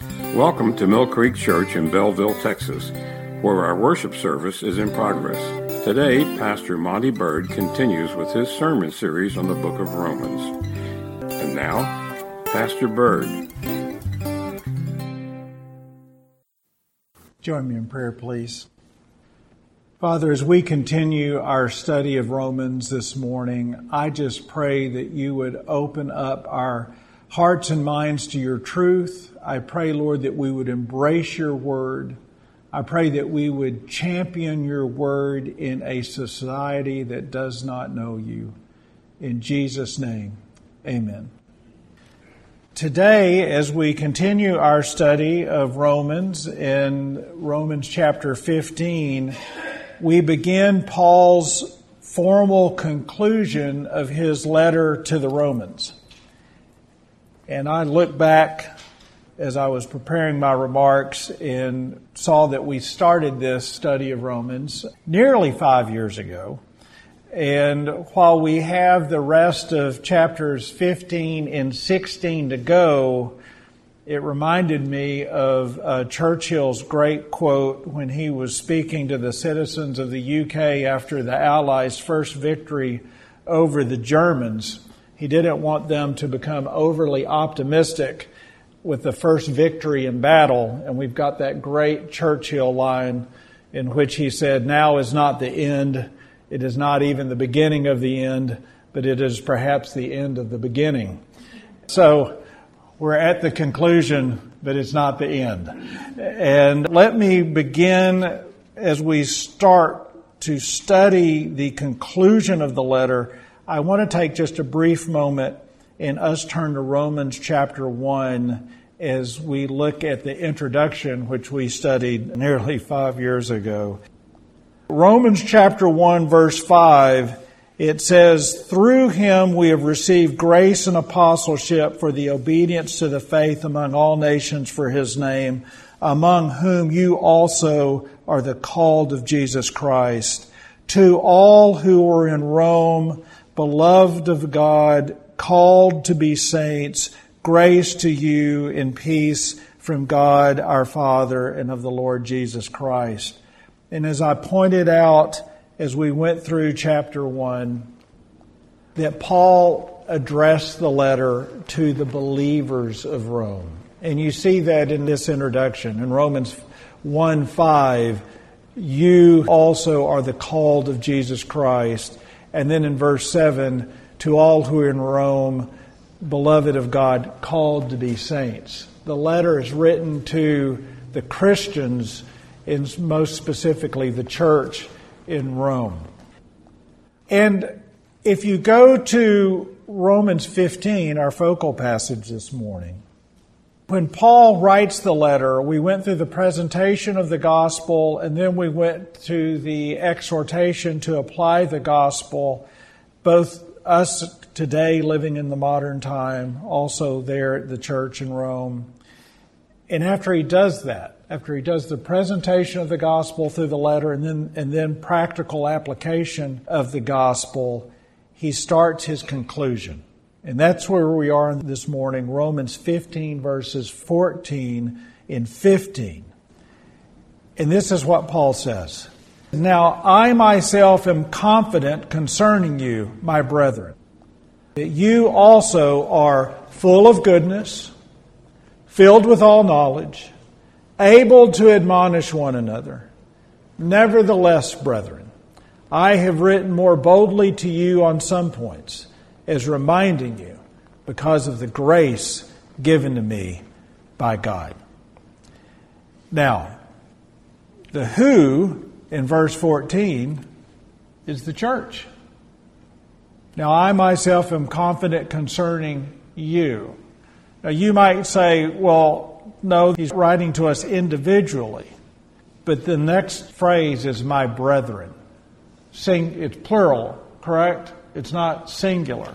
Welcome to Mill Creek Church in Bellville, Texas, where our worship service is in progress. Today, Pastor Monty Bird continues with his sermon series on the book of Romans. And now, Pastor Bird. Join me in prayer, please. Father, as we continue our study of Romans this morning, I just pray that you would open up our hearts and minds to your truth. I pray, Lord, that we would embrace your word. I pray that we would champion your word in a society that does not know you. In Jesus' name, amen. Today, as we continue our study of Romans in Romans chapter 15, we begin Paul's formal conclusion of his letter to the Romans. And I look back as I was preparing my remarks and saw that we started this study of Romans nearly five years ago. And while we have the rest of chapters 15 and 16 to go, it reminded me of uh, Churchill's great quote when he was speaking to the citizens of the UK after the Allies' first victory over the Germans. He didn't want them to become overly optimistic with the first victory in battle. And we've got that great Churchill line in which he said, Now is not the end. It is not even the beginning of the end, but it is perhaps the end of the beginning. So we're at the conclusion, but it's not the end. And let me begin as we start to study the conclusion of the letter I want to take just a brief moment and us turn to Romans chapter 1 as we look at the introduction, which we studied nearly five years ago. Romans chapter 1, verse 5, it says, Through him we have received grace and apostleship for the obedience to the faith among all nations for his name, among whom you also are the called of Jesus Christ. To all who are in Rome, beloved of God, called to be saints, grace to you in peace from God our Father and of the Lord Jesus Christ. And as I pointed out as we went through chapter 1, that Paul addressed the letter to the believers of Rome. And you see that in this introduction. In Romans 1 5, you also are the called of Jesus Christ and then in verse 7, to all who are in Rome, beloved of God, called to be saints. The letter is written to the Christians, and most specifically the church in Rome. And if you go to Romans 15, our focal passage this morning, when Paul writes the letter, we went through the presentation of the gospel and then we went to the exhortation to apply the gospel, both us today living in the modern time, also there at the church in Rome. And after he does that, after he does the presentation of the gospel through the letter and then, and then practical application of the gospel, he starts his conclusion. And that's where we are this morning, Romans 15, verses 14 and 15. And this is what Paul says. Now I myself am confident concerning you, my brethren, that you also are full of goodness, filled with all knowledge, able to admonish one another. Nevertheless, brethren, I have written more boldly to you on some points is reminding you because of the grace given to me by God. Now, the who in verse 14 is the church. Now, I myself am confident concerning you. Now, you might say, well, no, he's writing to us individually. But the next phrase is my brethren. Sing, it's plural, correct? It's not singular.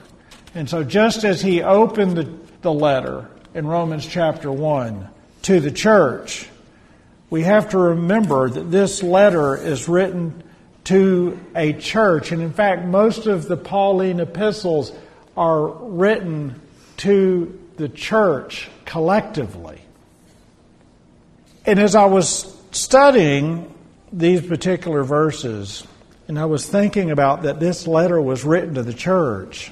And so, just as he opened the, the letter in Romans chapter 1 to the church, we have to remember that this letter is written to a church. And in fact, most of the Pauline epistles are written to the church collectively. And as I was studying these particular verses, and I was thinking about that this letter was written to the church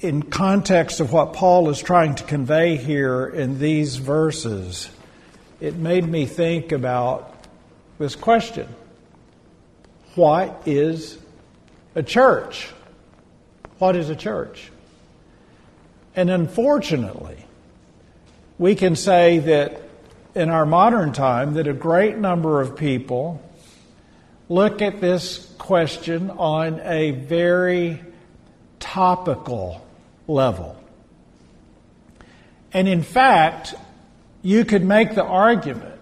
in context of what Paul is trying to convey here in these verses, it made me think about this question What is a church? What is a church? And unfortunately, we can say that in our modern time that a great number of people look at this question on a very topical level. And in fact, you could make the argument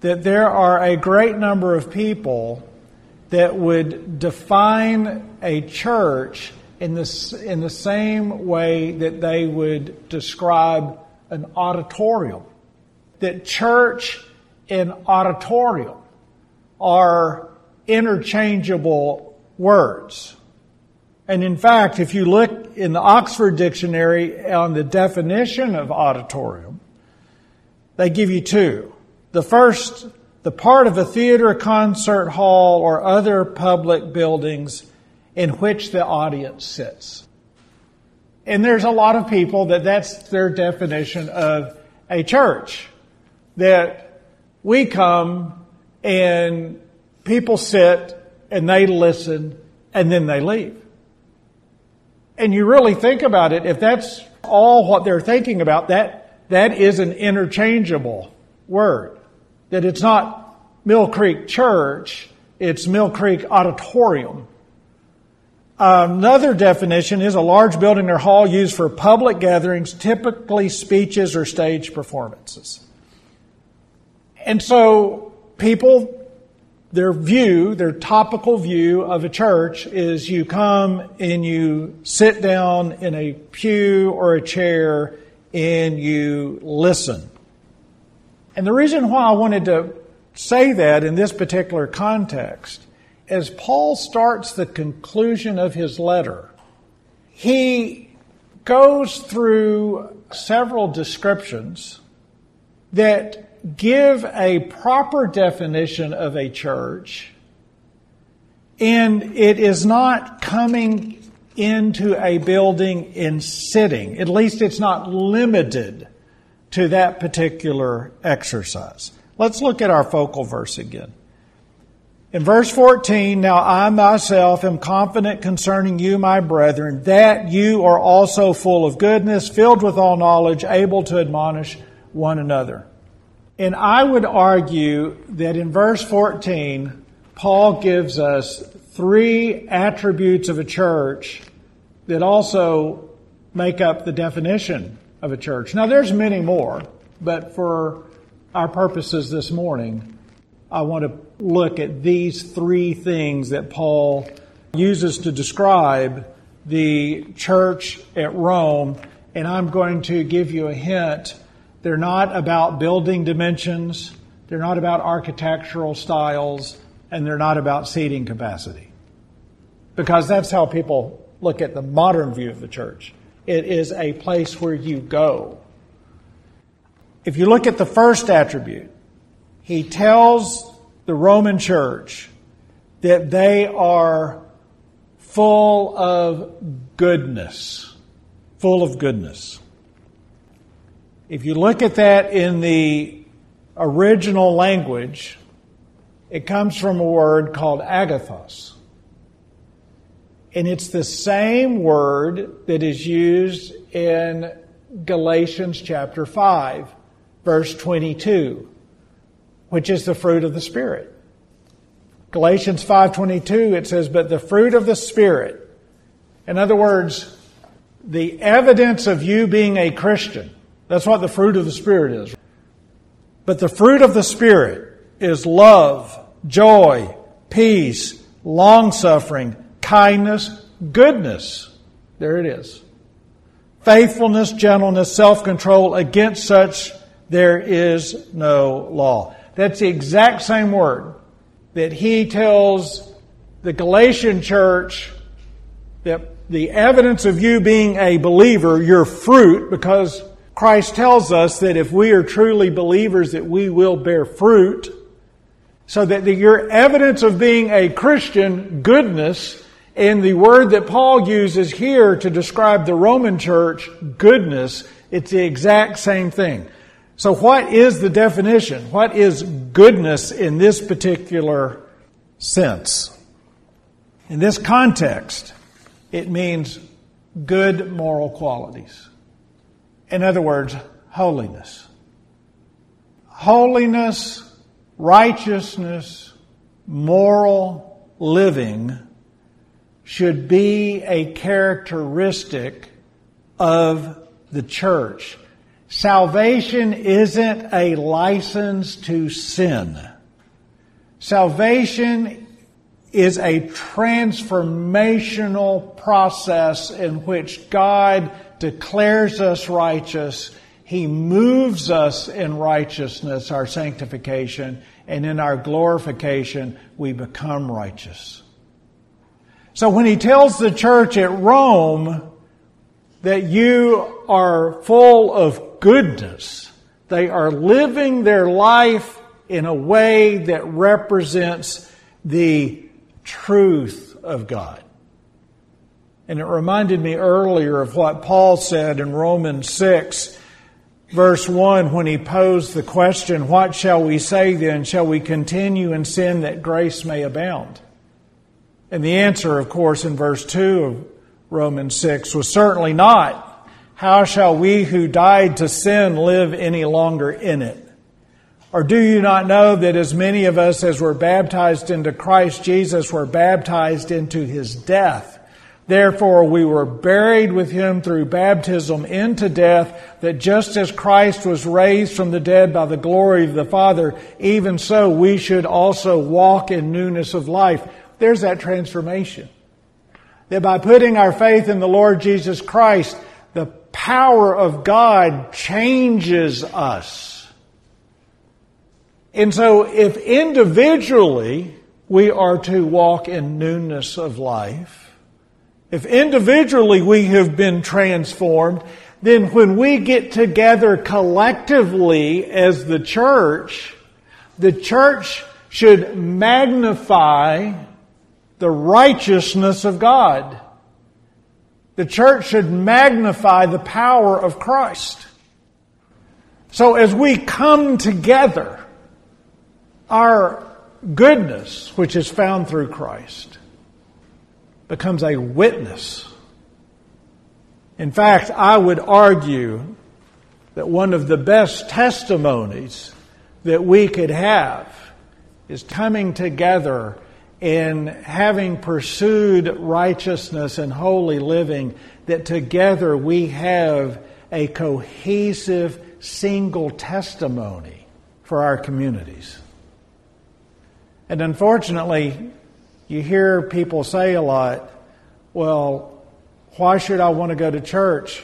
that there are a great number of people that would define a church in the, in the same way that they would describe an auditorium. That church and auditorium are interchangeable words. And in fact, if you look in the Oxford Dictionary on the definition of auditorium, they give you two. The first, the part of a theater, concert hall, or other public buildings in which the audience sits. And there's a lot of people that that's their definition of a church. That we come and people sit and they listen and then they leave. And you really think about it, if that's all what they're thinking about, that, that is an interchangeable word. That it's not Mill Creek Church, it's Mill Creek Auditorium. Another definition is a large building or hall used for public gatherings, typically speeches or stage performances. And so people their view, their topical view of a church is you come and you sit down in a pew or a chair and you listen. And the reason why I wanted to say that in this particular context, as Paul starts the conclusion of his letter, he goes through several descriptions that give a proper definition of a church, and it is not coming into a building and sitting. At least it's not limited to that particular exercise. Let's look at our focal verse again. In verse 14, now I myself am confident concerning you, my brethren, that you are also full of goodness, filled with all knowledge, able to admonish one another. And I would argue that in verse 14, Paul gives us three attributes of a church that also make up the definition of a church. Now, there's many more, but for our purposes this morning, I want to look at these three things that Paul uses to describe the church at Rome, and I'm going to give you a hint they're not about building dimensions. They're not about architectural styles. And they're not about seating capacity. Because that's how people look at the modern view of the church. It is a place where you go. If you look at the first attribute, he tells the Roman church that they are full of goodness. Full of goodness. If you look at that in the original language, it comes from a word called agathos. And it's the same word that is used in Galatians chapter 5, verse 22, which is the fruit of the Spirit. Galatians 5:22 it says but the fruit of the spirit in other words the evidence of you being a Christian that's what the fruit of the Spirit is. But the fruit of the Spirit is love, joy, peace, long suffering, kindness, goodness. There it is. Faithfulness, gentleness, self control. Against such there is no law. That's the exact same word that he tells the Galatian church that the evidence of you being a believer, your fruit, because Christ tells us that if we are truly believers that we will bear fruit, so that the, your evidence of being a Christian, goodness, and the word that Paul uses here to describe the Roman church, goodness, it's the exact same thing. So what is the definition? What is goodness in this particular sense? In this context, it means good moral qualities. In other words, holiness. Holiness, righteousness, moral living should be a characteristic of the church. Salvation isn't a license to sin. Salvation is a transformational process in which God declares us righteous. He moves us in righteousness, our sanctification, and in our glorification, we become righteous. So when he tells the church at Rome that you are full of goodness, they are living their life in a way that represents the truth of God. And it reminded me earlier of what Paul said in Romans 6, verse 1, when he posed the question, What shall we say then? Shall we continue in sin that grace may abound? And the answer, of course, in verse 2 of Romans 6 was certainly not. How shall we who died to sin live any longer in it? Or do you not know that as many of us as were baptized into Christ Jesus were baptized into his death? Therefore we were buried with him through baptism into death, that just as Christ was raised from the dead by the glory of the Father, even so we should also walk in newness of life. There's that transformation. That by putting our faith in the Lord Jesus Christ, the power of God changes us. And so if individually we are to walk in newness of life, if individually we have been transformed, then when we get together collectively as the church, the church should magnify the righteousness of God. The church should magnify the power of Christ. So as we come together, our goodness, which is found through Christ, becomes a witness. In fact, I would argue that one of the best testimonies that we could have is coming together in having pursued righteousness and holy living, that together we have a cohesive single testimony for our communities. And unfortunately, you hear people say a lot, well, why should I want to go to church?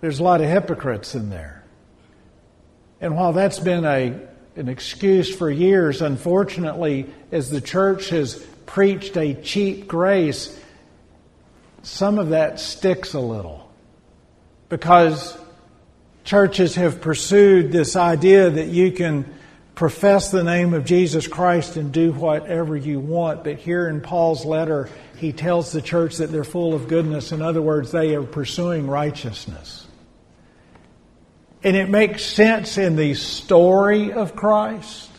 There's a lot of hypocrites in there. And while that's been a, an excuse for years, unfortunately, as the church has preached a cheap grace, some of that sticks a little. Because churches have pursued this idea that you can profess the name of Jesus Christ and do whatever you want. But here in Paul's letter, he tells the church that they're full of goodness. In other words, they are pursuing righteousness. And it makes sense in the story of Christ.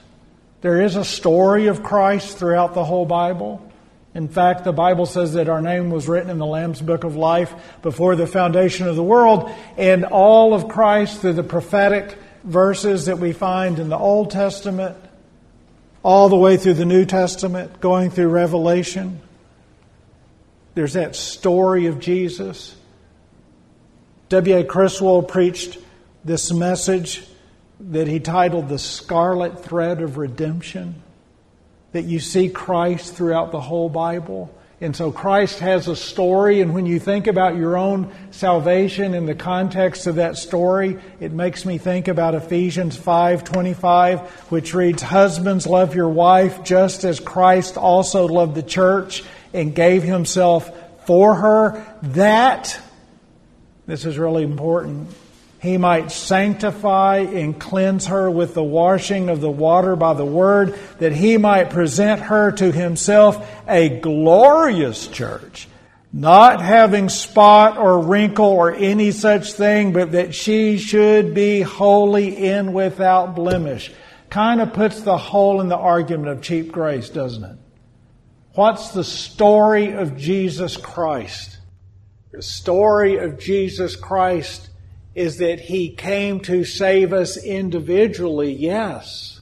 There is a story of Christ throughout the whole Bible. In fact, the Bible says that our name was written in the Lamb's Book of Life before the foundation of the world, and all of Christ through the prophetic verses that we find in the Old Testament, all the way through the New Testament, going through Revelation. There's that story of Jesus. W.A. Criswell preached this message that he titled The Scarlet Thread of Redemption, that you see Christ throughout the whole Bible. And so Christ has a story, and when you think about your own salvation in the context of that story, it makes me think about Ephesians 5:25, which reads, "Husbands, love your wife just as Christ also loved the church and gave himself for her." That this is really important. He might sanctify and cleanse her with the washing of the water by the word, that he might present her to himself a glorious church, not having spot or wrinkle or any such thing, but that she should be holy and without blemish. Kind of puts the hole in the argument of cheap grace, doesn't it? What's the story of Jesus Christ? The story of Jesus Christ is that He came to save us individually, yes,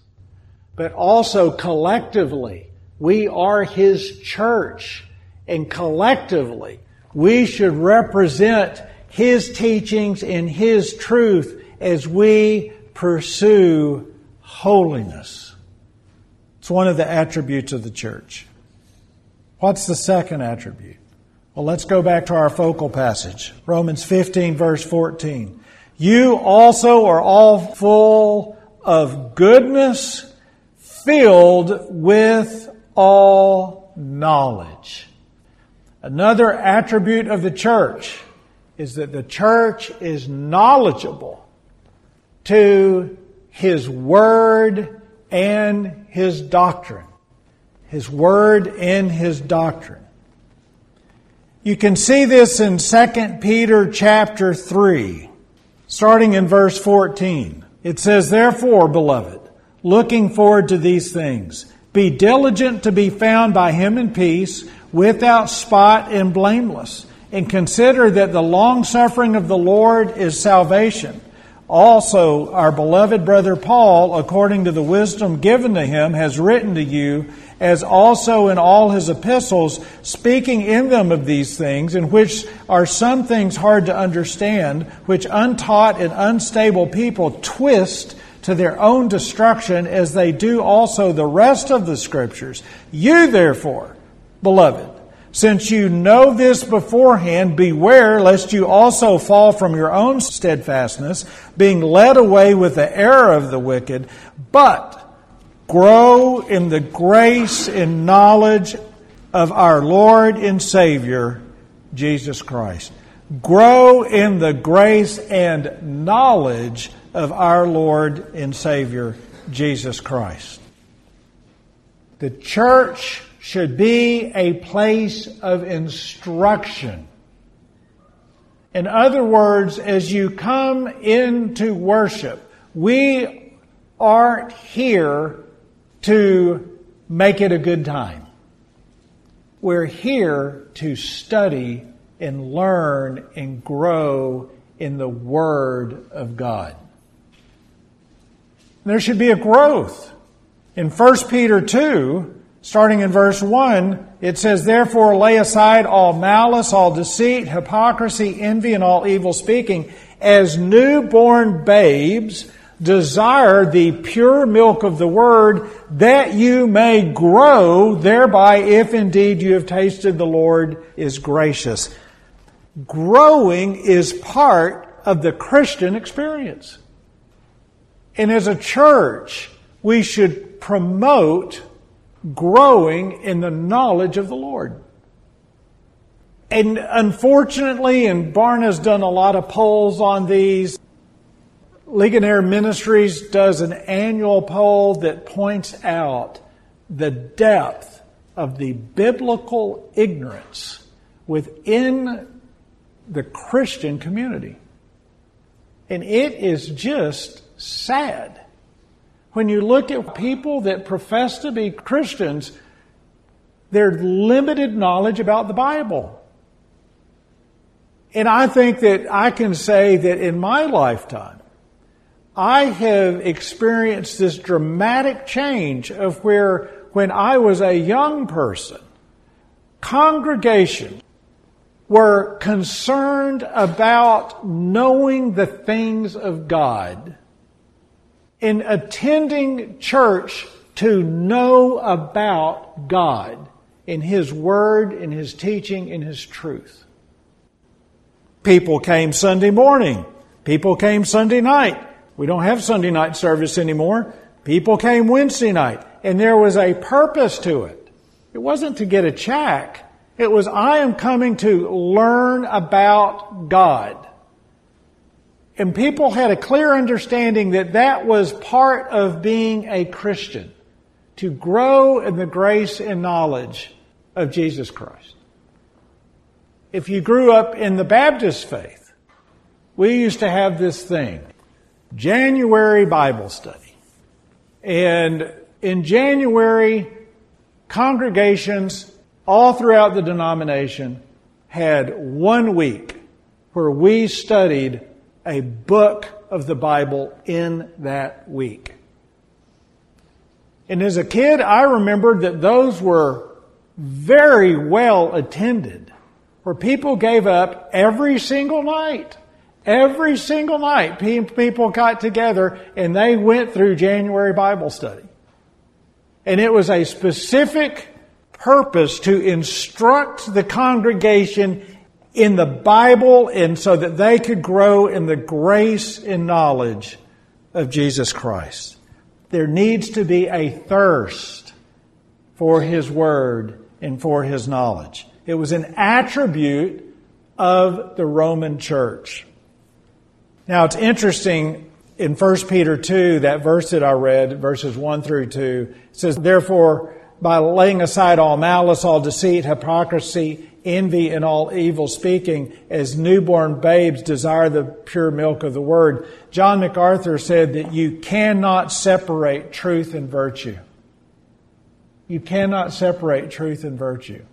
but also collectively. We are His church, and collectively, we should represent His teachings and His truth as we pursue holiness. It's one of the attributes of the church. What's the second attribute? Well, let's go back to our focal passage. Romans 15 verse 14. You also are all full of goodness, filled with all knowledge. Another attribute of the church is that the church is knowledgeable to His Word and His doctrine. His Word and His doctrine. You can see this in 2 Peter chapter 3. Starting in verse 14, it says, Therefore, beloved, looking forward to these things, be diligent to be found by him in peace, without spot and blameless, and consider that the long suffering of the Lord is salvation. Also, our beloved brother Paul, according to the wisdom given to him, has written to you as also in all his epistles, speaking in them of these things, in which are some things hard to understand, which untaught and unstable people twist to their own destruction, as they do also the rest of the Scriptures. You, therefore, beloved, since you know this beforehand, beware lest you also fall from your own steadfastness, being led away with the error of the wicked, but grow in the grace and knowledge of our Lord and Savior, Jesus Christ. Grow in the grace and knowledge of our Lord and Savior, Jesus Christ. The church should be a place of instruction. In other words, as you come into worship, we aren't here to make it a good time. We're here to study and learn and grow in the Word of God. There should be a growth. In 1 Peter 2, starting in verse 1, it says, Therefore lay aside all malice, all deceit, hypocrisy, envy, and all evil speaking, as newborn babes, desire the pure milk of the word that you may grow thereby if indeed you have tasted the Lord is gracious. Growing is part of the Christian experience. And as a church, we should promote growing in the knowledge of the Lord. And unfortunately, and Barna's done a lot of polls on these, Ligonier Ministries does an annual poll that points out the depth of the biblical ignorance within the Christian community. And it is just sad. When you look at people that profess to be Christians, their limited knowledge about the Bible. And I think that I can say that in my lifetime, I have experienced this dramatic change of where when I was a young person, congregations were concerned about knowing the things of God and attending church to know about God in His Word, in His teaching, in His truth. People came Sunday morning. People came Sunday night. We don't have Sunday night service anymore. People came Wednesday night, and there was a purpose to it. It wasn't to get a check. It was, I am coming to learn about God. And people had a clear understanding that that was part of being a Christian, to grow in the grace and knowledge of Jesus Christ. If you grew up in the Baptist faith, we used to have this thing, January Bible study. And in January, congregations all throughout the denomination had one week where we studied a book of the Bible in that week. And as a kid, I remembered that those were very well attended, where people gave up every single night. Every single night, people got together and they went through January Bible study. And it was a specific purpose to instruct the congregation in the Bible and so that they could grow in the grace and knowledge of Jesus Christ. There needs to be a thirst for His Word and for His knowledge. It was an attribute of the Roman church. Now it's interesting in 1 Peter 2, that verse that I read, verses 1 through 2, says, Therefore, by laying aside all malice, all deceit, hypocrisy, envy, and all evil speaking, as newborn babes desire the pure milk of the word. John MacArthur said that you cannot separate truth and virtue. You cannot separate truth and virtue.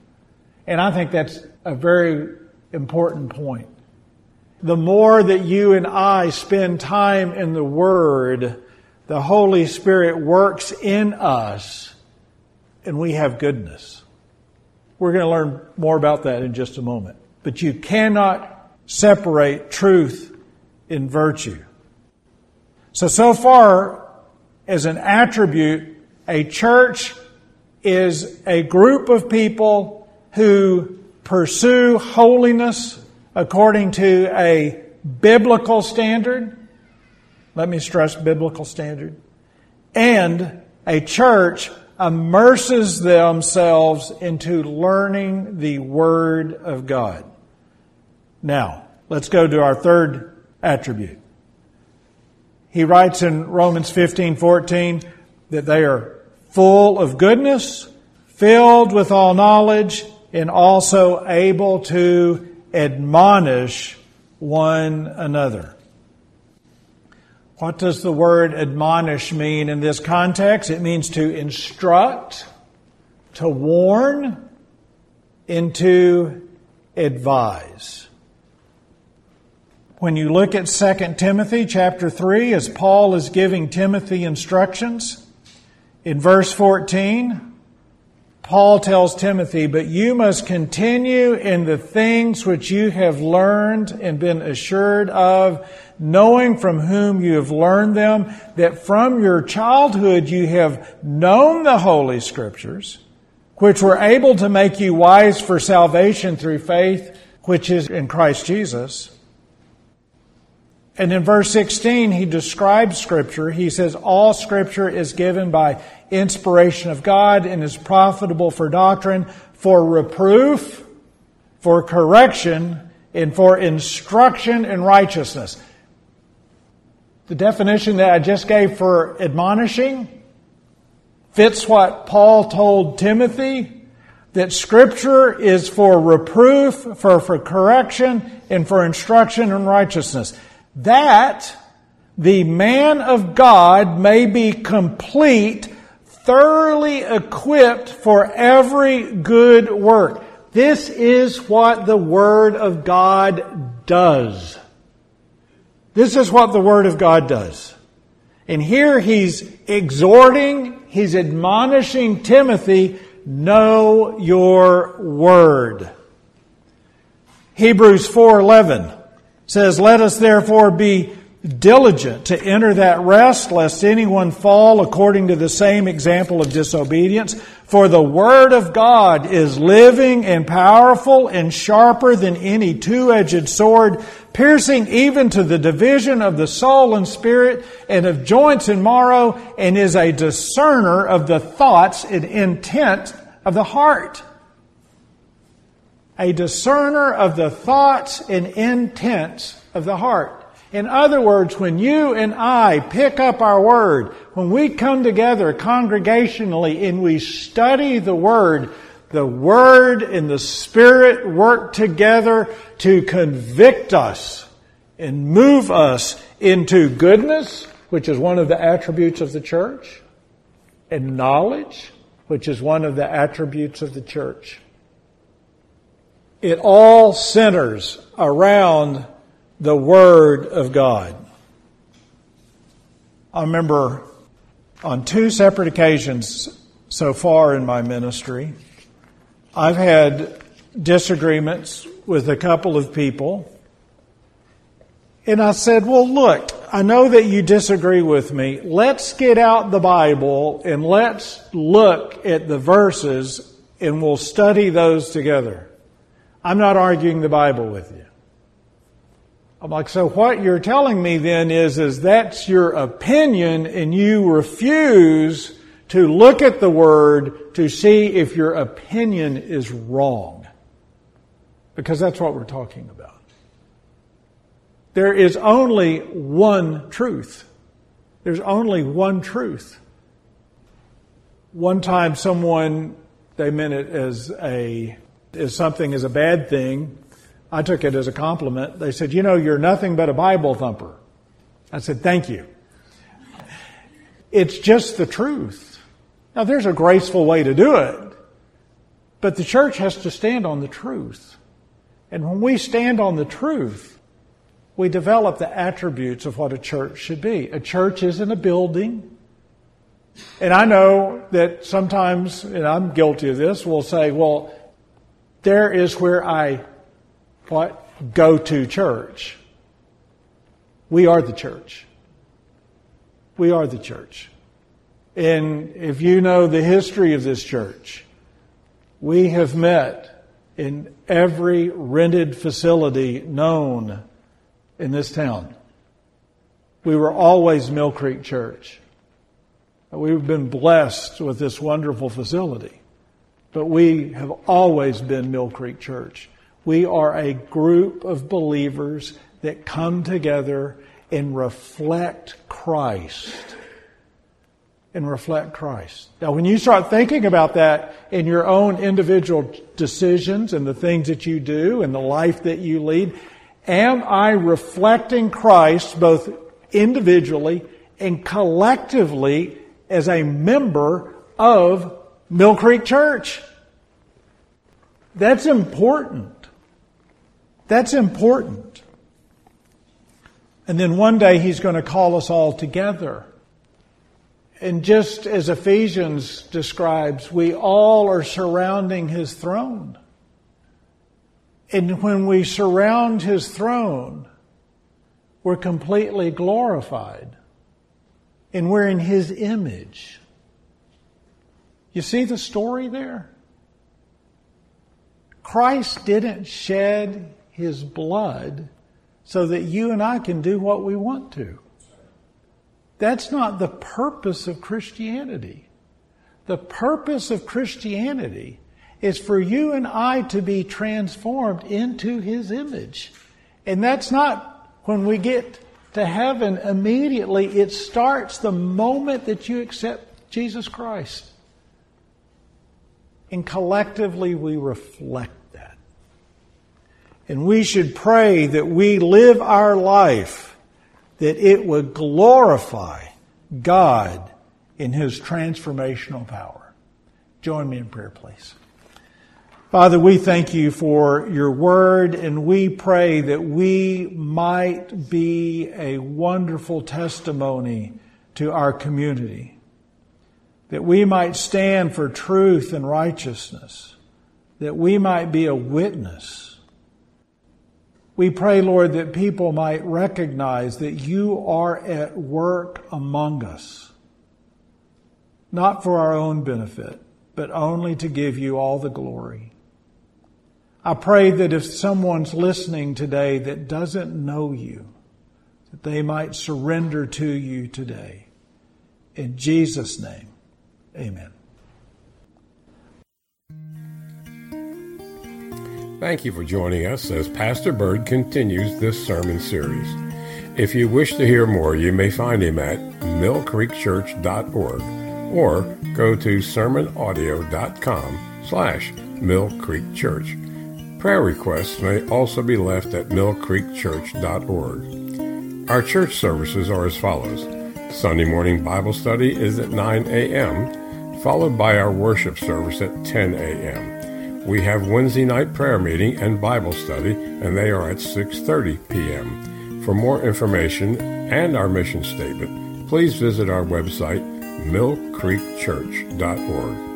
And I think that's a very important point. The more that you and I spend time in the Word, the Holy Spirit works in us and we have goodness. We're going to learn more about that in just a moment. But you cannot separate truth in virtue. So, so far, as an attribute, a church is a group of people who pursue holiness according to a biblical standard. Let me stress biblical standard. And a church immerses themselves into learning the Word of God. Now, let's go to our third attribute. He writes in Romans 15, 14 that they are full of goodness, filled with all knowledge, and also able to admonish one another. What does the word admonish mean in this context? It means to instruct, to warn, and to advise. When you look at 2 Timothy chapter 3, as Paul is giving Timothy instructions, in verse 14, Paul tells Timothy, but you must continue in the things which you have learned and been assured of, knowing from whom you have learned them, that from your childhood you have known the Holy Scriptures, which were able to make you wise for salvation through faith, which is in Christ Jesus. And in verse 16, he describes Scripture. He says, All Scripture is given by inspiration of God and is profitable for doctrine, for reproof, for correction, and for instruction in righteousness. The definition that I just gave for admonishing fits what Paul told Timothy that Scripture is for reproof, for, for correction, and for instruction in righteousness that the man of God may be complete, thoroughly equipped for every good work. This is what the Word of God does. This is what the Word of God does. And here he's exhorting, he's admonishing Timothy, know your Word. Hebrews 4:11 says, Let us therefore be diligent to enter that rest, lest anyone fall according to the same example of disobedience. For the Word of God is living and powerful and sharper than any two-edged sword, piercing even to the division of the soul and spirit and of joints and marrow, and is a discerner of the thoughts and intent of the heart a discerner of the thoughts and intents of the heart. In other words, when you and I pick up our Word, when we come together congregationally and we study the Word, the Word and the Spirit work together to convict us and move us into goodness, which is one of the attributes of the church, and knowledge, which is one of the attributes of the church. It all centers around the Word of God. I remember on two separate occasions so far in my ministry, I've had disagreements with a couple of people. And I said, well, look, I know that you disagree with me. Let's get out the Bible and let's look at the verses and we'll study those together. I'm not arguing the Bible with you. I'm like, so what you're telling me then is, is that's your opinion and you refuse to look at the Word to see if your opinion is wrong. Because that's what we're talking about. There is only one truth. There's only one truth. One time someone, they meant it as a, as something as a bad thing, I took it as a compliment. They said, You know, you're nothing but a Bible thumper. I said, Thank you. It's just the truth. Now, there's a graceful way to do it, but the church has to stand on the truth. And when we stand on the truth, we develop the attributes of what a church should be. A church isn't a building. And I know that sometimes, and I'm guilty of this, we'll say, well, there is where I what? Go to church. We are the church. We are the church. And if you know the history of this church, we have met in every rented facility known in this town. We were always Mill Creek Church. We've been blessed with this wonderful facility, but we have always been Mill Creek Church. We are a group of believers that come together and reflect Christ. And reflect Christ. Now, when you start thinking about that in your own individual decisions and the things that you do and the life that you lead, am I reflecting Christ both individually and collectively as a member of Mill Creek Church? That's important. That's important. And then one day he's going to call us all together. And just as Ephesians describes, we all are surrounding his throne. And when we surround his throne, we're completely glorified. And we're in his image. You see the story there? Christ didn't shed his blood so that you and I can do what we want to. That's not the purpose of Christianity. The purpose of Christianity is for you and I to be transformed into his image. And that's not when we get to heaven immediately. It starts the moment that you accept Jesus Christ. And collectively we reflect that. and we should pray that we live our life that it would glorify God in His transformational power. Join me in prayer, please. Father, we thank you for your word and we pray that we might be a wonderful testimony to our community. That we might stand for truth and righteousness. That we might be a witness we pray, Lord, that people might recognize that you are at work among us, not for our own benefit, but only to give you all the glory. I pray that if someone's listening today that doesn't know you, that they might surrender to you today. In Jesus' name, amen. Thank you for joining us as Pastor Bird continues this sermon series. If you wish to hear more, you may find him at millcreekchurch.org or go to sermonaudio.com slash millcreekchurch. Prayer requests may also be left at millcreekchurch.org. Our church services are as follows. Sunday morning Bible study is at 9 a.m., followed by our worship service at 10 a.m. We have Wednesday night prayer meeting and Bible study, and they are at 6.30 p.m. For more information and our mission statement, please visit our website, millcreekchurch.org.